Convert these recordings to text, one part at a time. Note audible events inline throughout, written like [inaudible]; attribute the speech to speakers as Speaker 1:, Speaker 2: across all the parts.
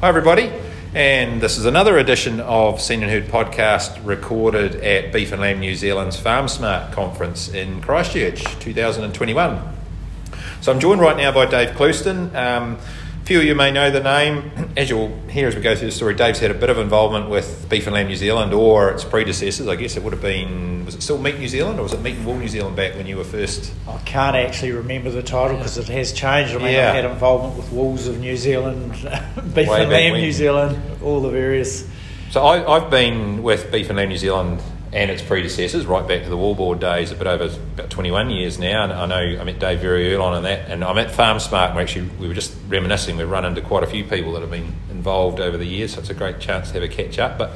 Speaker 1: Hi, everybody. And this is another edition of Seen and Heard podcast recorded at Beef and Lamb New Zealand's Farm Smart conference in Christchurch 2021. So I'm joined right now by Dave Clouston. Um, few of you may know the name. As you'll hear as we go through the story, Dave's had a bit of involvement with Beef and Lamb New Zealand or its predecessors. I guess it would have been, was it still Meat New Zealand or was it Meat and Wool New Zealand back when you were first?
Speaker 2: I can't actually remember the title because it has changed. I mean,
Speaker 1: Yeah.
Speaker 2: I had involvement with Wools of New Zealand, [laughs] Beef
Speaker 1: Way
Speaker 2: and Lamb
Speaker 1: when.
Speaker 2: New Zealand, all the various.
Speaker 1: So I, I've been with Beef and Lamb New Zealand and its predecessors right back to the Wool Board days, a bit over about 21 years now. And I know I met Dave very early on in that, and I'm at Farm Smart. And we're actually we were just reminiscing. We've run into quite a few people that have been involved over the years, so it's a great chance to have a catch up. But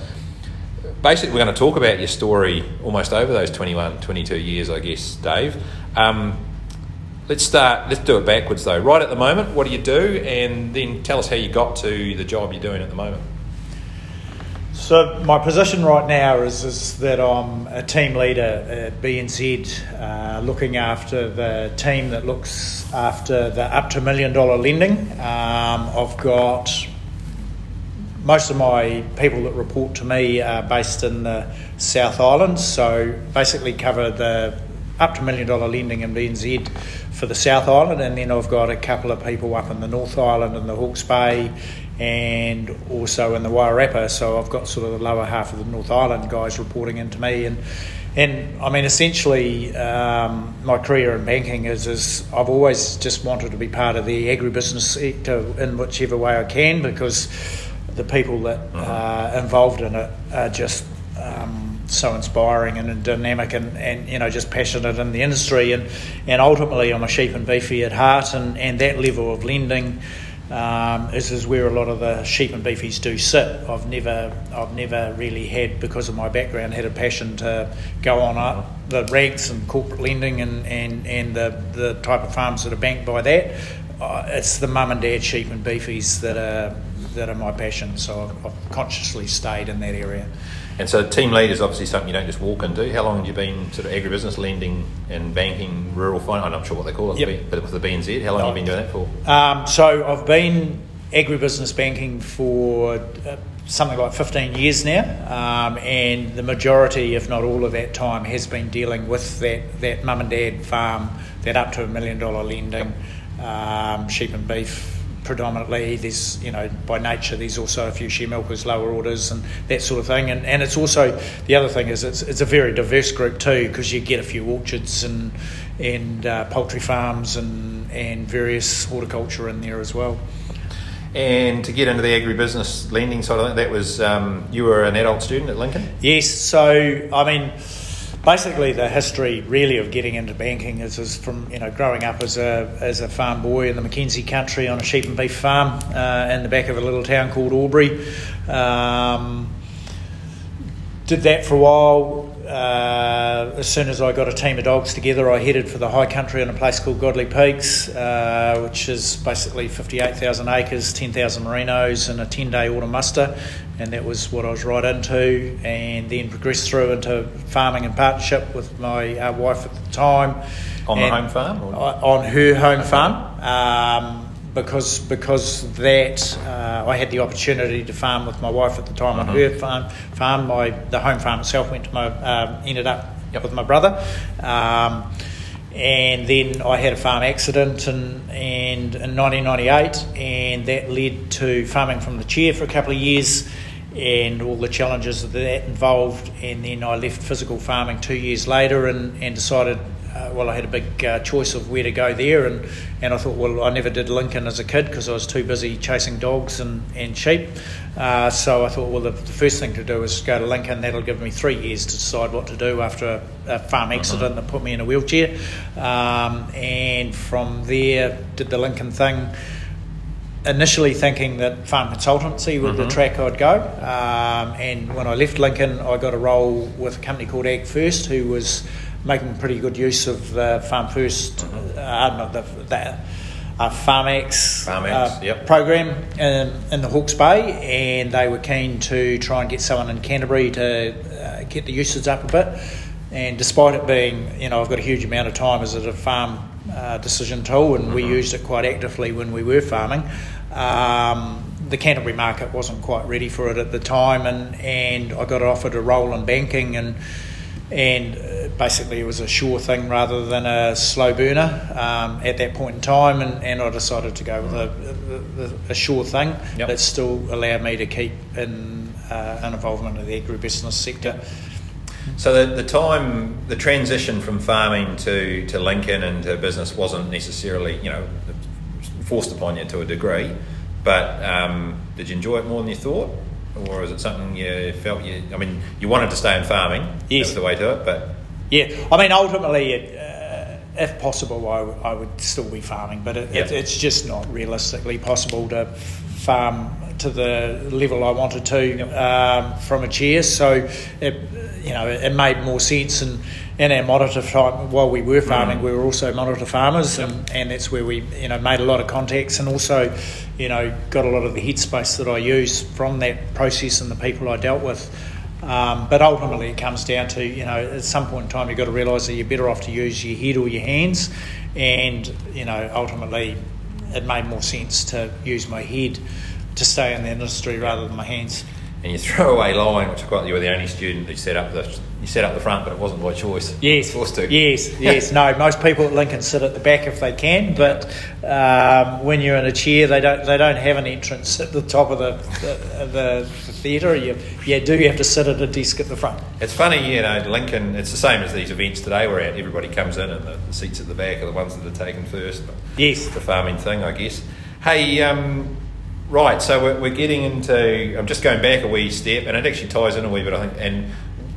Speaker 1: basically, we're going to talk about your story almost over those 21, 22 years, I guess, Dave. Um, let's start. Let's do it backwards though. Right at the moment, what do you do, and then tell us how you got to the job you're doing at the moment.
Speaker 2: So my position right now is, is that I'm a team leader at BNZ, uh, looking after the team that looks after the up to million dollar lending. Um, I've got most of my people that report to me are based in the South Island, so basically cover the up to million dollar lending in BNZ for the South Island, and then I've got a couple of people up in the North Island and the Hawke's Bay, and also in the Wairarapa. So I've got sort of the lower half of the North Island guys reporting into me, and and I mean essentially um, my career in banking is is I've always just wanted to be part of the agribusiness sector in whichever way I can because the people that are involved in it are just um, so inspiring and dynamic and, and you know just passionate in the industry. And and ultimately I'm a sheep and beefy at heart and, and that level of lending um, is, is where a lot of the sheep and beefies do sit. I've never I've never really had because of my background had a passion to go on up the ranks and corporate lending and, and, and the, the type of farms that are banked by that. Uh, it's the mum and dad sheep and beefies that are that are my passion. So I've, I've consciously stayed in that area.
Speaker 1: And so, team lead is obviously something you don't just walk into. How long have you been sort of agribusiness lending and banking, rural finance? I'm not sure what they call it,
Speaker 2: Yep.
Speaker 1: but with the BNZ, how long have you been doing that for?
Speaker 2: Um, so I've been agribusiness banking for uh, something like 15 years now, um, and the majority, if not all of that time, has been dealing with that, that mum and dad farm, that up to a million dollar lending, um, sheep and beef predominantly. There's, you know, by nature, there's also a few share milkers, lower orders, and that sort of thing. And, and it's also, the other thing is, it's, it's a very diverse group too, because you get a few orchards and, and uh, poultry farms and, and various horticulture in there as well.
Speaker 1: And to get into the agribusiness lending side of that was um, you were an adult student at Lincoln.
Speaker 2: Yes, so I mean, basically the history really of getting into banking is, is from you know growing up as a as a farm boy in the Mackenzie country on a sheep and beef farm uh, in the back of a little town called Albury. Um, did that for a while. Uh, as soon as I got a team of dogs together, I headed for the high country in a place called Godley Peaks, uh, which is basically 58,000 acres, 10,000 merinos, and a 10 day autumn muster. And that was what I was right into, and then progressed through into farming in partnership with my uh, wife at the time.
Speaker 1: On the home farm? Or?
Speaker 2: on her home farm um, because because that uh, I had the opportunity to farm with my wife at the time on her farm. Farm my the home farm itself went to my um, ended up with my brother. Um, and then I had a farm accident in, and in 1998, and that led to farming from the chair for a couple of years, and all the challenges that that involved. And then I left physical farming two years later, and, and decided uh, well, I had a big uh, choice of where to go there, and, and I thought, well, I never did Lincoln as a kid because I was too busy chasing dogs and, and sheep. Uh, so I thought, well, the, the first thing to do is go to Lincoln. That'll give me three years to decide what to do after a, a farm accident that put me in a wheelchair. Um, and from there, did the Lincoln thing initially thinking that farm consultancy was the track I'd go. Um, and when I left Lincoln, I got a role with a company called Ag First, who was making pretty good use of the Farm 1st uh, not the, the uh, Farmax,
Speaker 1: Farmax,
Speaker 2: uh,
Speaker 1: yep.
Speaker 2: program in, in the Hawke's Bay, and they were keen to try and get someone in Canterbury to uh, get the usage up a bit. And despite it being, you know, I've got a huge amount of time as a farm uh, decision tool, and we used it quite actively when we were farming. Um, the Canterbury market wasn't quite ready for it at the time, and, and I got offered a role in banking, and and uh, basically it was a sure thing rather than a slow burner um, at that point in time, and, and I decided to go with a, a, a sure thing
Speaker 1: Yep.
Speaker 2: that still allowed me to keep in uh, an involvement in the agribusiness sector.
Speaker 1: So the, the time, the transition from farming to, to Lincoln and to business wasn't necessarily, you know, forced upon you to a degree, but um, did you enjoy it more than you thought? Or is it something you felt you, I mean, you wanted to stay in farming,
Speaker 2: Yes.
Speaker 1: that was the way to it, but
Speaker 2: Yeah, I mean, ultimately, it, uh, if possible, I, w- I would still be farming, but it, it, it's just not realistically possible to farm to the level I wanted to um, from a chair. So, it, you know, it, it made more sense. And in our monitor time, while we were farming, we were also monitor farmers, and, and that's where we, you know, made a lot of contacts, and also, you know, got a lot of the headspace that I use from that process and the people I dealt with. Um, but ultimately, it comes down to you know at some point in time you've got to realise that you're better off to use your head or your hands, and you know ultimately it made more sense to use my head to stay in the industry rather than my hands.
Speaker 1: And you throw away line, which I quite, you were the only student who set up the, you set up the front, but it wasn't by choice.
Speaker 2: Yes,
Speaker 1: Forced to.
Speaker 2: yes, [laughs] yes. No, most people at Lincoln sit at the back if they can, but um, when you're in a chair, they don't they don't have an entrance at the top of the the, the, the theatre. You you do have to sit at a desk at the front.
Speaker 1: It's funny, you know, Lincoln, it's the same as these events today we're at. Everybody comes in and the, the seats at the back are the ones that are taken first. But
Speaker 2: Yes.
Speaker 1: The farming thing, I guess. Hey, um, right, so we're, we're getting into, I'm just going back a wee step, and it actually ties in a wee bit, I think. And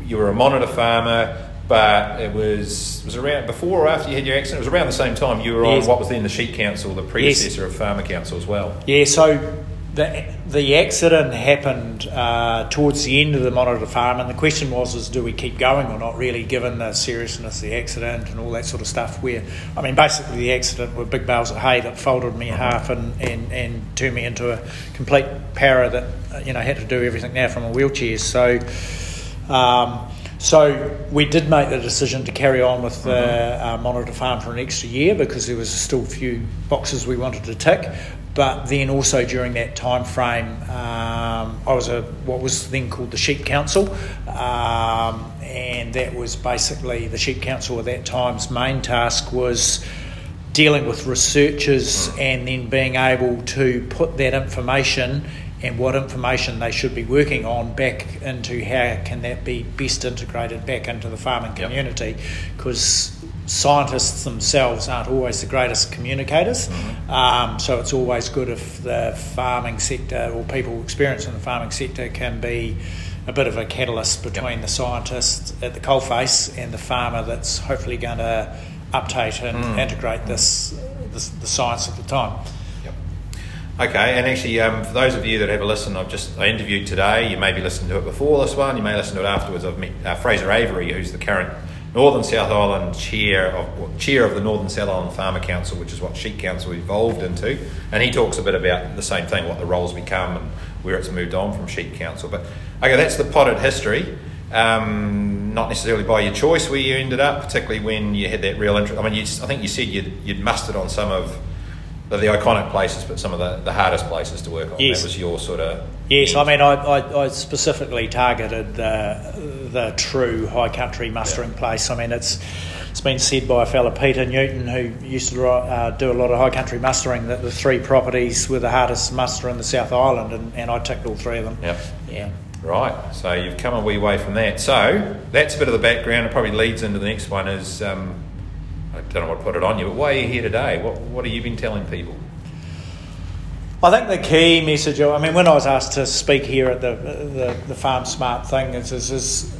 Speaker 1: you were a monitor farmer, but it was was around before or after you had your accident. It was around the same time you were on what was then the Sheep Council, the predecessor of Farmer Council as well.
Speaker 2: Yeah, so the the accident happened uh, towards the end of the monitor farm, and the question was, is do we keep going or not? Really, given the seriousness of the accident and all that sort of stuff. Where I mean, basically, the accident were big bales of hay that folded me in half and, and, and turned me into a complete para that uh, you know had to do everything now from a wheelchair. So. Um, so we did make the decision to carry on with the uh, monitor farm for an extra year because there was still a few boxes we wanted to tick. But then also during that time frame, um, I was a what was then called the Sheep Council, um, and that was basically the Sheep Council at that time's main task was dealing with researchers and then being able to put that information and what information they should be working on back into how can that be best integrated back into the farming community. Because scientists themselves aren't always the greatest communicators um, so it's always good if the farming sector or people experienced in the farming sector can be a bit of a catalyst between the scientist at the coalface and the farmer that's hopefully going to update and integrate this, this the science at the time.
Speaker 1: Yep. Okay, and actually, um, for those of you that have a listen, I've just I interviewed today. You may be listened to it before this one. You may listen to it afterwards. I've met uh, Fraser Avery, who's the current Northern South Island chair of chair of the Northern South Island Farmer Council, which is what Sheep Council evolved into, and he talks a bit about the same thing, what the roles become and where it's moved on from Sheep Council. But okay, that's the potted history. Um, not necessarily by your choice where you ended up, particularly when you had that real interest. I mean, you, I think you said you'd, you'd mustered on some of the, the iconic places, but some of the, the hardest places to work on.
Speaker 2: Yes.
Speaker 1: That was your sort of.
Speaker 2: Yes, I mean, I, I, I specifically targeted the, the true high country mustering place. I mean, it's it's been said by a fellow Peter Newton who used to uh, do a lot of high country mustering that the three properties were the hardest muster in the South Island, and, and I ticked all three of them.
Speaker 1: Yep.
Speaker 2: Yeah.
Speaker 1: Right, so you've come a wee way from that. So that's a bit of the background. It probably leads into the next one. Is um, I don't know what to put it on you, but why are you here today? What what have you been telling people?
Speaker 2: I think the key message, I mean, when I was asked to speak here at the, the, the Farm Smart thing, is, is, is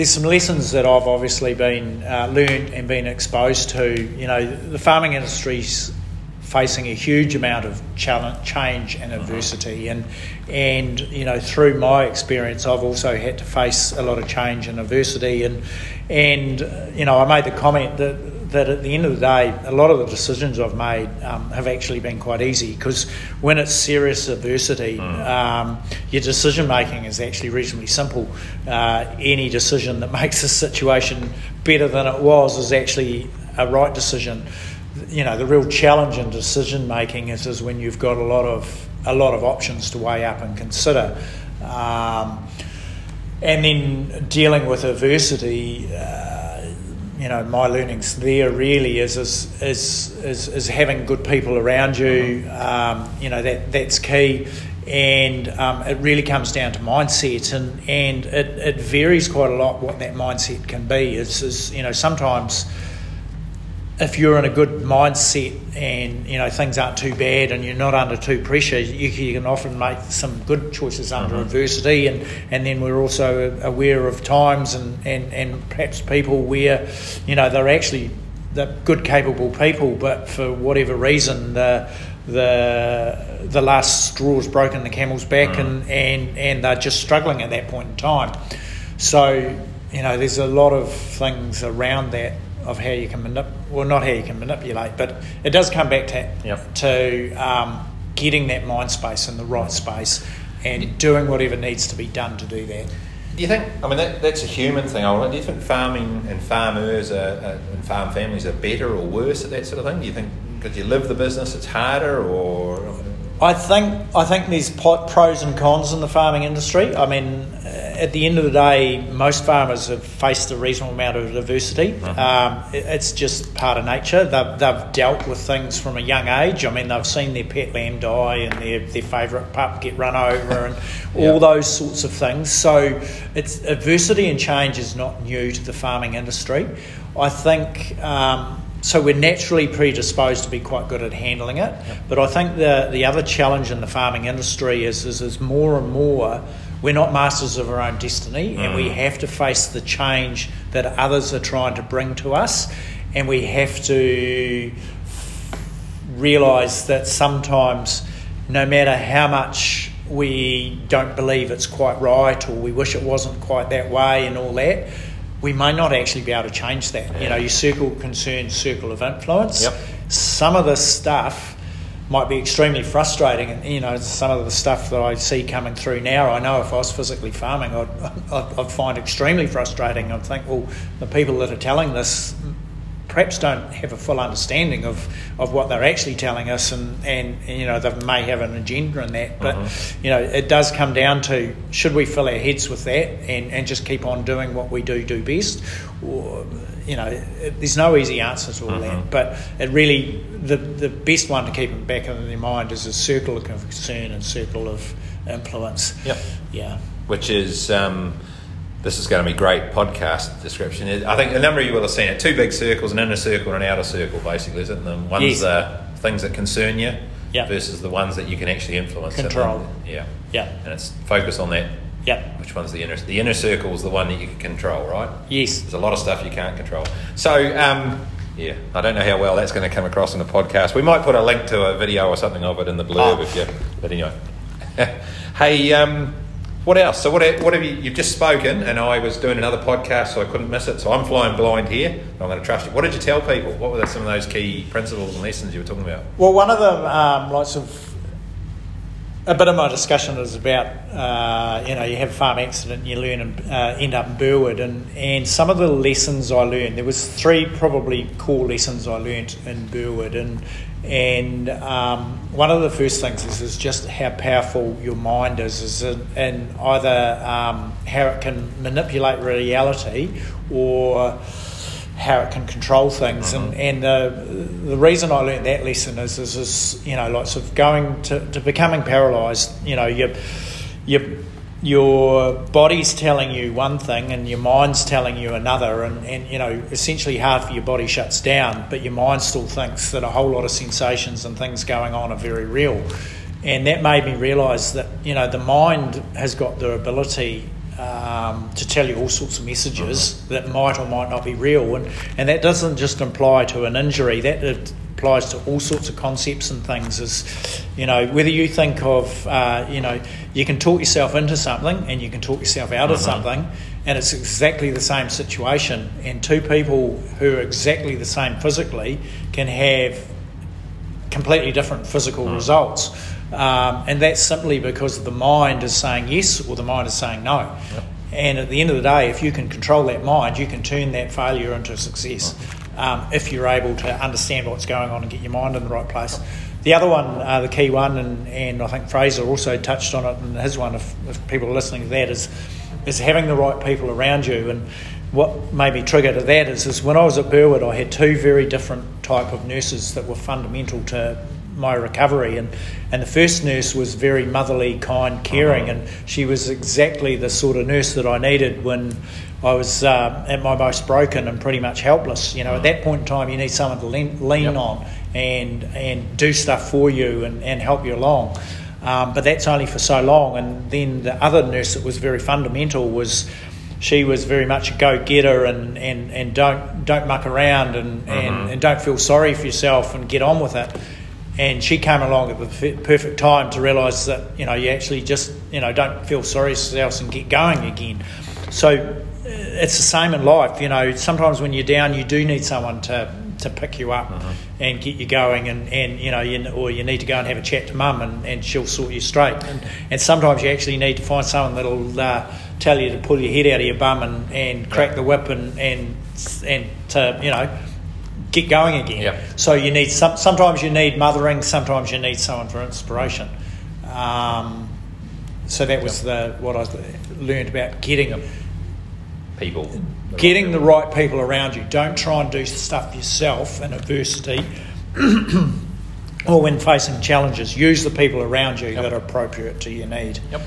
Speaker 2: there's some lessons that I've obviously been uh, learned and been exposed to. You know, the farming industry's facing a huge amount of challenge, change and adversity, and and you know through my experience, I've also had to face a lot of change and adversity, and and you know I made the comment that that at the end of the day, a lot of the decisions I've made um, have actually been quite easy because when it's serious adversity, um, your decision making is actually reasonably simple. Uh, any decision that [laughs] makes the situation better than it was is actually a right decision. you know the real challenge in decision making is, is when you've got a lot of a lot of options to weigh up and consider. Um, and then dealing with adversity, uh, you know, my learnings there really is is, is is, is having good people around you. Um, you know that that's key, and um, it really comes down to mindset, and and it, it varies quite a lot what that mindset can be. Is is you know sometimes if you're in a good mindset and you know things aren't too bad and you're not under too pressure, you, you can often make some good choices under mm-hmm. adversity. And, and then we're also aware of times and, and, and perhaps people where you know they're actually the good, capable people, but for whatever reason the the the last straw has broken the camel's back mm. and, and, and they're just struggling at that point in time. So you know there's a lot of things around that of how you can manip- well not how you can manipulate, but it does come back to yep. to um, getting that mind space in the right space and doing whatever needs to be done to do that.
Speaker 1: Do you think? I mean, that, that's a human thing. Do you think farming and farmers are, are, and farm families are better or worse at that sort of thing? Do you think because you live the business, it's harder, or
Speaker 2: I think I think there's pros and cons in the farming industry. I mean, uh, at the end of the day, most farmers have faced a reasonable amount of adversity. Uh-huh. Um, it's just part of nature. They've, they've dealt with things from a young age. I mean, they've seen their pet lamb die and their, their favourite pup get run over and [laughs] all those sorts of things. So, it's adversity and change is not new to the farming industry. I think. Um, so we're naturally predisposed to be quite good at handling it. Yep. But I think the the other challenge in the farming industry is is, is more and more we're not masters of our own destiny, mm. and we mm. have to face the change that others are trying to bring to us, and we have to realise that sometimes, no matter how much we don't believe it's quite right, or we wish it wasn't quite that way, and all that we may not actually be able to change that. Yeah. You know, your circle concerns, circle of influence. Yep. Some of the stuff might be extremely frustrating, and you know, some of the stuff that I see coming through now, I know if I was physically farming, I'd, [laughs] I'd, I'd find extremely frustrating. I'd think, well, the people that are telling this perhaps don't have a full understanding of, of what they're actually telling us, and, and, and you know they may have an agenda in that. But mm-hmm. you know it does come down to should we fill our heads with that and, and just keep on doing what we do do best, or you know it, there's no easy answer to all mm-hmm. that. But it really the the best one to keep in back in their mind is a circle of concern and circle of influence.
Speaker 1: Yep.
Speaker 2: Yeah.
Speaker 1: Which is. Um, this is going to be great podcast description. I think a number of you will have seen it. Two big circles, an inner circle and an outer circle, basically, isn't it? The one's yes. the things that concern you yep. versus the ones that you can actually influence.
Speaker 2: Control.
Speaker 1: yeah.
Speaker 2: Yeah.
Speaker 1: And it's focus on that.
Speaker 2: Yeah.
Speaker 1: Which one's the inner? The inner circle is the one that you can control, right?
Speaker 2: Yes.
Speaker 1: There's a lot of stuff you can't control. So, um, yeah, I don't know how well that's going to come across in the podcast. We might put a link to a video or something of it in the blurb oh. if you. But anyway. [laughs] hey, um, what else? So what, what have you? You've just spoken, and I was doing another podcast, so I couldn't miss it. So I'm flying blind here. I'm going to trust you. What did you tell people? What were some of those key principles and lessons you were talking about?
Speaker 2: Well, one of them, um, lots of a bit of my discussion is about uh, you know you have a farm accident, you learn and uh, end up in Burwood, and and some of the lessons I learned. There was three probably core lessons I learned in Burwood, and and um, one of the first things is, is just how powerful your mind is, is in, in either um, how it can manipulate reality or how it can control things. And, uh-huh. and the, the reason I learned that lesson is, is, is you know, lots of going to, to becoming paralysed, you know, you, you your body's telling you one thing and your mind's telling you another and, and you know essentially half of your body shuts down but your mind still thinks that a whole lot of sensations and things going on are very real. And that made me realize that you know the mind has got the ability um, to tell you all sorts of messages uh-huh. that might or might not be real. And, and that doesn't just apply to an injury. That applies to all sorts of concepts and things is you know whether you think of uh, you know you can talk yourself into something and you can talk yourself out uh-huh. of something and it's exactly the same situation and two people who are exactly the same physically can have completely different physical uh-huh. results um, and that's simply because the mind is saying yes or the mind is saying no yep. and at the end of the day if you can control that mind you can turn that failure into success uh-huh. Um, if you're able to understand what's going on and get your mind in the right place. The other one, uh, the key one, and, and I think Fraser also touched on it in his one, if, if people are listening to that, is, is having the right people around you. And what made me trigger to that is, is when I was at Burwood, I had two very different type of nurses that were fundamental to my recovery. And, and the first nurse was very motherly, kind, caring, uh-huh. and she was exactly the sort of nurse that I needed when I was uh, at my most broken and pretty much helpless. You know, at that point in time, you need someone to lean, lean yep. on and and do stuff for you and, and help you along. Um, but that's only for so long. And then the other nurse that was very fundamental was she was very much a go getter and, and, and don't don't muck around and, mm-hmm. and, and don't feel sorry for yourself and get on with it. And she came along at the perfect time to realise that you know you actually just you know don't feel sorry for yourself and get going again. So it's the same in life. You know, sometimes when you're down, you do need someone to to pick you up uh-huh. and get you going, and, and you know, you, or you need to go and have a chat to mum, and, and she'll sort you straight. And, and sometimes you actually need to find someone that'll uh, tell you to pull your head out of your bum and, and crack the whip and and and to you know get going again.
Speaker 1: Yep.
Speaker 2: So you need some. Sometimes you need mothering. Sometimes you need someone for inspiration. Um, so that was the what I learned about getting them
Speaker 1: people.
Speaker 2: Getting the right people around you. Don't try and do stuff yourself in adversity [clears throat] or when facing challenges. Use the people around you yep. that are appropriate to your need.
Speaker 1: Yep.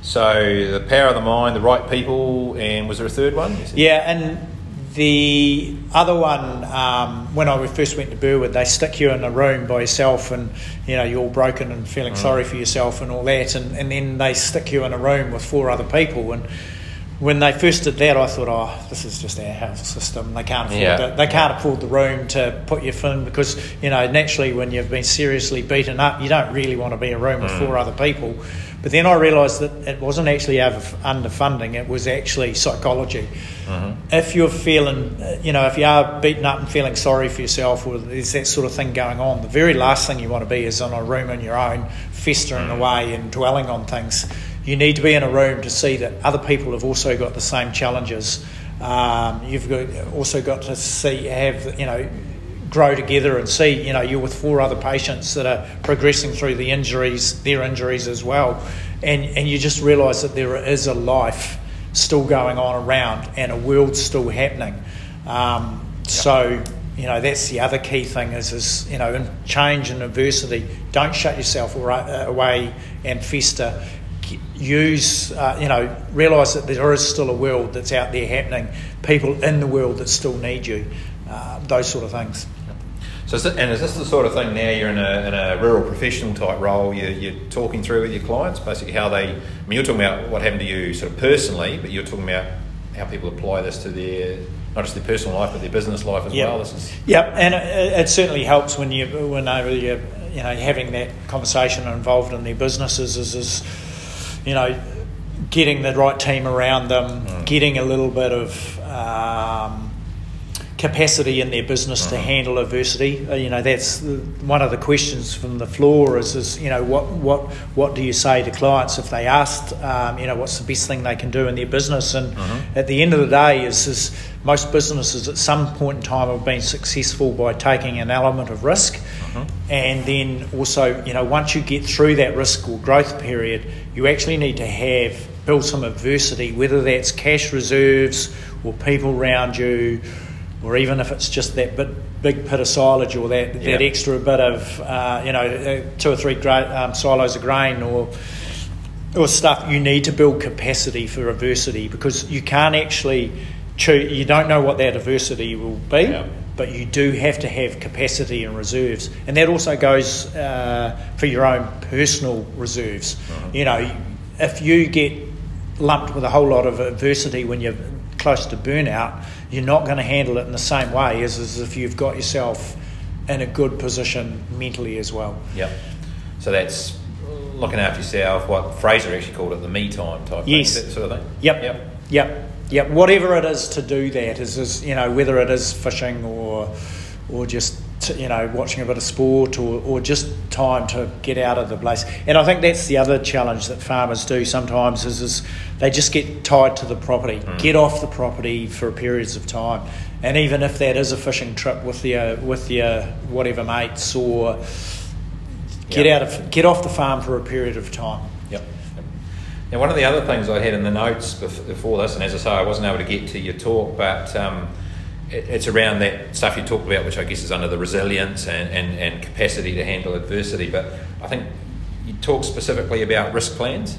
Speaker 1: So the power of the mind, the right people, and was there a third one?
Speaker 2: Yeah, and the other one, um, when I first went to Burwood, they stick you in a room by yourself, and you know you're all broken and feeling mm. sorry for yourself and all that, and, and then they stick you in a room with four other people, and when they first did that, I thought, oh, this is just our health system. They can't afford yeah. the, they can't afford the room to put you in because you know naturally when you've been seriously beaten up, you don't really want to be in a room with mm. four other people. But then I realised that it wasn't actually underfunding; it was actually psychology. Mm-hmm. If you're feeling, you know, if you are beaten up and feeling sorry for yourself, or there's that sort of thing going on, the very last thing you want to be is in a room on your own, festering mm. away and dwelling on things you need to be in a room to see that other people have also got the same challenges. Um, you've got, also got to see, have, you know, grow together and see, you know, you're with four other patients that are progressing through the injuries, their injuries as well. And, and you just realise that there is a life still going on around and a world still happening. Um, yep. So, you know, that's the other key thing is, is, you know, in change and adversity, don't shut yourself away and fester use, uh, you know, realise that there is still a world that's out there happening, people in the world that still need you, uh, those sort of things.
Speaker 1: So, and is this the sort of thing now you're in a, in a rural professional type role, you're, you're, talking through with your clients, basically how they, I mean, you're talking about what happened to you sort of personally, but you're talking about how people apply this to their not just their personal life but their business life as
Speaker 2: yep.
Speaker 1: well. This
Speaker 2: is yep, and it, it, certainly helps when you when you you know having that conversation involved in their businesses is, is you know, getting the right team around them, mm. getting a little bit of um, capacity in their business mm-hmm. to handle adversity. Uh, you know, that's one of the questions from the floor is, is you know, what, what, what do you say to clients if they asked, um, you know, what's the best thing they can do in their business? And mm-hmm. at the end of the day, is, is most businesses at some point in time have been successful by taking an element of risk. Mm-hmm. And then also, you know, once you get through that risk or growth period, you actually need to have build some adversity, whether that's cash reserves or people around you or even if it's just that bit, big pit of silage or that, that yep. extra bit of, uh, you know, uh, two or three gra- um, silos of grain or or stuff, you need to build capacity for adversity because you can't actually choose, you don't know what that adversity will be, yep. but you do have to have capacity and reserves. And that also goes uh, for your own personal reserves. Uh-huh. You know, if you get lumped with a whole lot of adversity when you're close to burnout, you're not going to handle it in the same way as, as if you've got yourself in a good position mentally as well.
Speaker 1: Yep. So that's looking after yourself, what Fraser actually called it, the me time type
Speaker 2: yes.
Speaker 1: thing, sort of thing.
Speaker 2: Yep. Yep. Yep. Yep. Whatever it is to do that is, is you know, whether it is fishing or or just to, you know, watching a bit of sport or, or just time to get out of the place. And I think that's the other challenge that farmers do sometimes is, is they just get tied to the property, mm. get off the property for periods of time. And even if that is a fishing trip with your with your whatever mates or get yep. out of get off the farm for a period of time.
Speaker 1: Yep. Now, one of the other things I had in the notes before this, and as I say, I wasn't able to get to your talk, but um, it's around that stuff you talked about, which I guess is under the resilience and, and, and capacity to handle adversity. But I think you talk specifically about risk plans.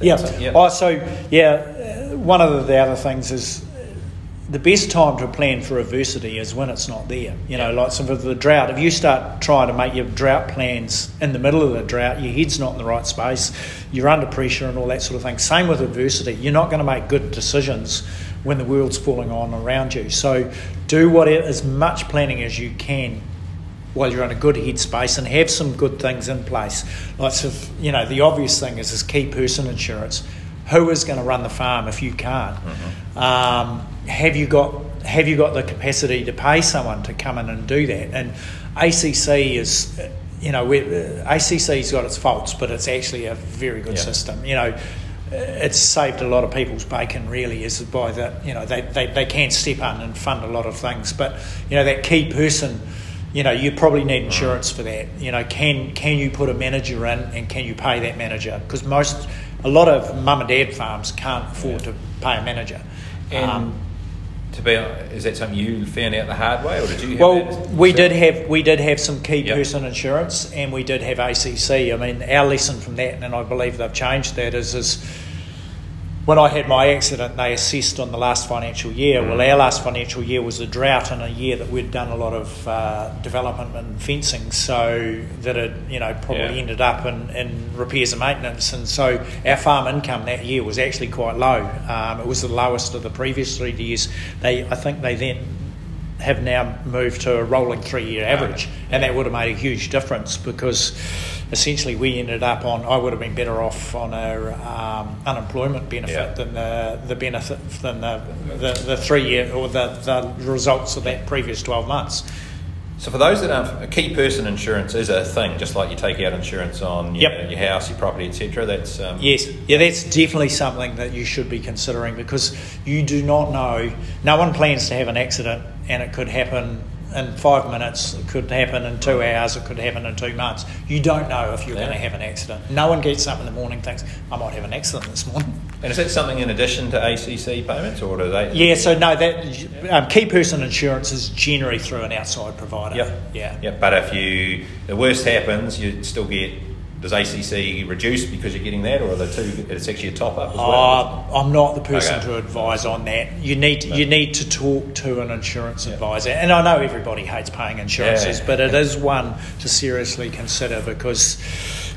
Speaker 2: Yeah. yeah. Oh, so yeah, uh, one of the other things is the best time to plan for adversity is when it's not there. You know, like some of the drought. If you start trying to make your drought plans in the middle of the drought, your head's not in the right space, you're under pressure and all that sort of thing. Same with adversity. You're not going to make good decisions when the world's falling on around you. So do what as much planning as you can while you're in a good headspace and have some good things in place. Lots of, you know, the obvious thing is this key person insurance. Who is going to run the farm if you can't? Mm-hmm. Um, have you got have you got the capacity to pay someone to come in and do that? And ACC is, you know, ACC's got its faults, but it's actually a very good yeah. system. You know, it's saved a lot of people's bacon really is by that you know they, they, they can step in and fund a lot of things. But you know that key person you know you probably need insurance for that. You know can can you put a manager in and can you pay that manager? Because most a lot of mum and dad farms can't afford yeah. to pay a manager.
Speaker 1: And um, to be is that something you found out the hard way or did you
Speaker 2: well we did have we did have some key yep. person insurance and we did have ACC I mean our lesson from that and I believe they've changed that is is when I had my accident, they assessed on the last financial year. Well, our last financial year was a drought and a year that we'd done a lot of uh, development and fencing, so that it, you know, probably yeah. ended up in, in, repairs and maintenance. And so our farm income that year was actually quite low. Um, it was the lowest of the previous three years. They, I think, they then have now moved to a rolling three-year average, and that would have made a huge difference because essentially we ended up on I would have been better off on a um, unemployment benefit yeah. than the the benefit than the the, the three year or the, the results of that previous twelve months.
Speaker 1: So for those that aren't, a key person insurance is a thing, just like you take out insurance on your, yep. your house, your property, etc. That's
Speaker 2: um, yes, yeah, that's definitely something that you should be considering because you do not know. No one plans to have an accident, and it could happen in five minutes, it could happen in two hours, it could happen in two months. You don't know if you're yeah. going to have an accident. No one gets up in the morning thinks, I might have an accident this morning.
Speaker 1: And is that something in addition to ACC payments, or do they?
Speaker 2: Yeah, so no, that um, key person insurance is generally through an outside provider.
Speaker 1: Yep.
Speaker 2: Yeah.
Speaker 1: Yep. But if you the worst happens, you still get does ACC reduce because you're getting that, or are the two? It's actually a top up as well.
Speaker 2: Uh, I'm not the person okay. to advise on that. You need to, no. you need to talk to an insurance yeah. advisor, and I know everybody hates paying insurances, yeah. but it is one to seriously consider because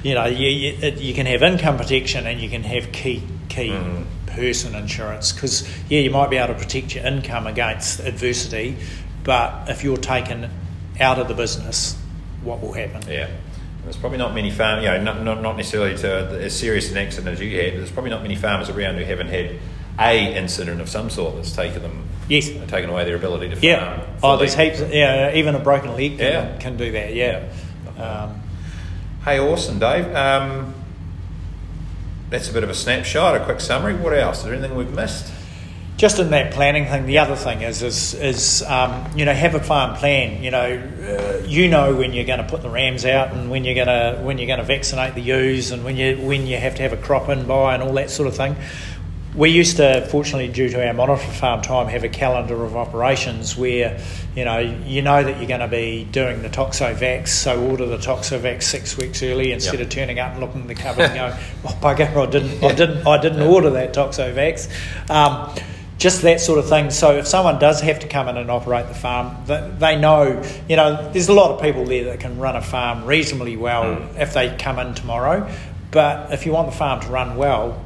Speaker 2: you know you, you, you can have income protection and you can have key key. Mm. Person insurance because yeah, you might be able to protect your income against adversity, but if you're taken out of the business, what will happen?
Speaker 1: Yeah. There's probably not many farm, you know, not, not, not necessarily to as serious an accident as you had. but There's probably not many farmers around who haven't had a incident of some sort that's taken them,
Speaker 2: yes,
Speaker 1: taken away their ability to farm.
Speaker 2: Yeah. Oh, there's heaps. Yeah, even a broken leg can, yeah. can do that. Yeah. yeah. Um,
Speaker 1: hey, awesome, Dave. Um, that's a bit of a snapshot, a quick summary. What else? Is there anything we've missed?
Speaker 2: Just in that planning thing, the other thing is is is um, you know have a farm plan. You know, uh, you know when you're going to put the rams out and when you're going to when you're going to vaccinate the ewes and when you when you have to have a crop in by and all that sort of thing. We used to, fortunately, due to our monitor farm time, have a calendar of operations where, you know, you know that you're going to be doing the toxovax, so order the toxovax six weeks early instead yep. of turning up and looking in the cupboard and going, "Oh bugger, I didn't, I didn't, I didn't order that toxovax." Um, just that sort of thing. So if someone does have to come in and operate the farm, they know, you know, there's a lot of people there that can run a farm reasonably well mm. if they come in tomorrow. But if you want the farm to run well,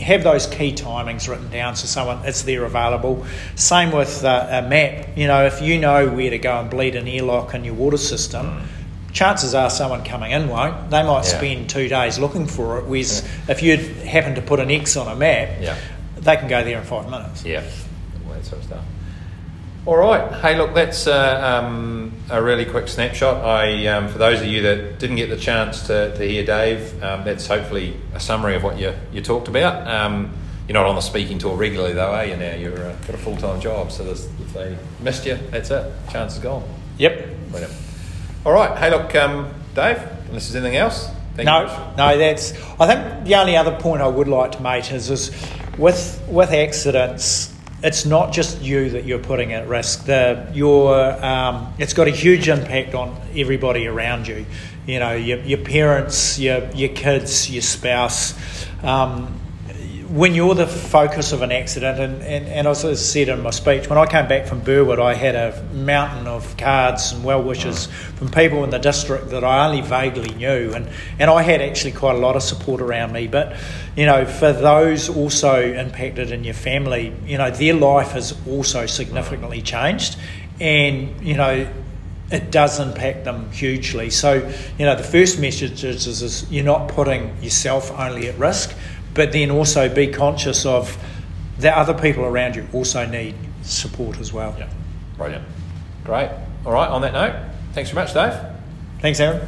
Speaker 2: have those key timings written down so someone it's there available. Same with uh, a map. You know, if you know where to go and bleed an airlock in your water system. Mm chances are someone coming in won't. They might yeah. spend two days looking for it. Whereas yeah. if you'd happen to put an X on a map,
Speaker 1: yeah
Speaker 2: they can go there in five minutes.
Speaker 1: Yeah, all that sort of stuff. All right. Hey, look, that's uh, um, a really quick snapshot. I, um, for those of you that didn't get the chance to, to hear Dave, um, that's hopefully a summary of what you, you talked about. Um, you're not on the speaking tour regularly, though, are you? Now you've uh, got a full time job, so if they missed you, that's it. Chance is gone.
Speaker 2: Yep.
Speaker 1: Brilliant. All right. Hey, look, um, Dave. Unless there's anything else.
Speaker 2: Thank no, you. no. That's. I think the only other point I would like to make is, is with with accidents it's not just you that you're putting at risk. The your um, it's got a huge impact on everybody around you. You know, your, your parents, your your kids, your spouse. Um, when you're the focus of an accident, and, and, and as I said in my speech, when I came back from Burwood, I had a mountain of cards and well wishes from people in the district that I only vaguely knew, and, and I had actually quite a lot of support around me. But, you know, for those also impacted in your family, you know, their life has also significantly changed, and, you know, it does impact them hugely. So, you know, the first message is, is, is you're not putting yourself only at risk but then also be conscious of the other people around you also need support as well.
Speaker 1: Yeah, brilliant. Great. All right, on that note, thanks very much, Dave.
Speaker 2: Thanks, Aaron.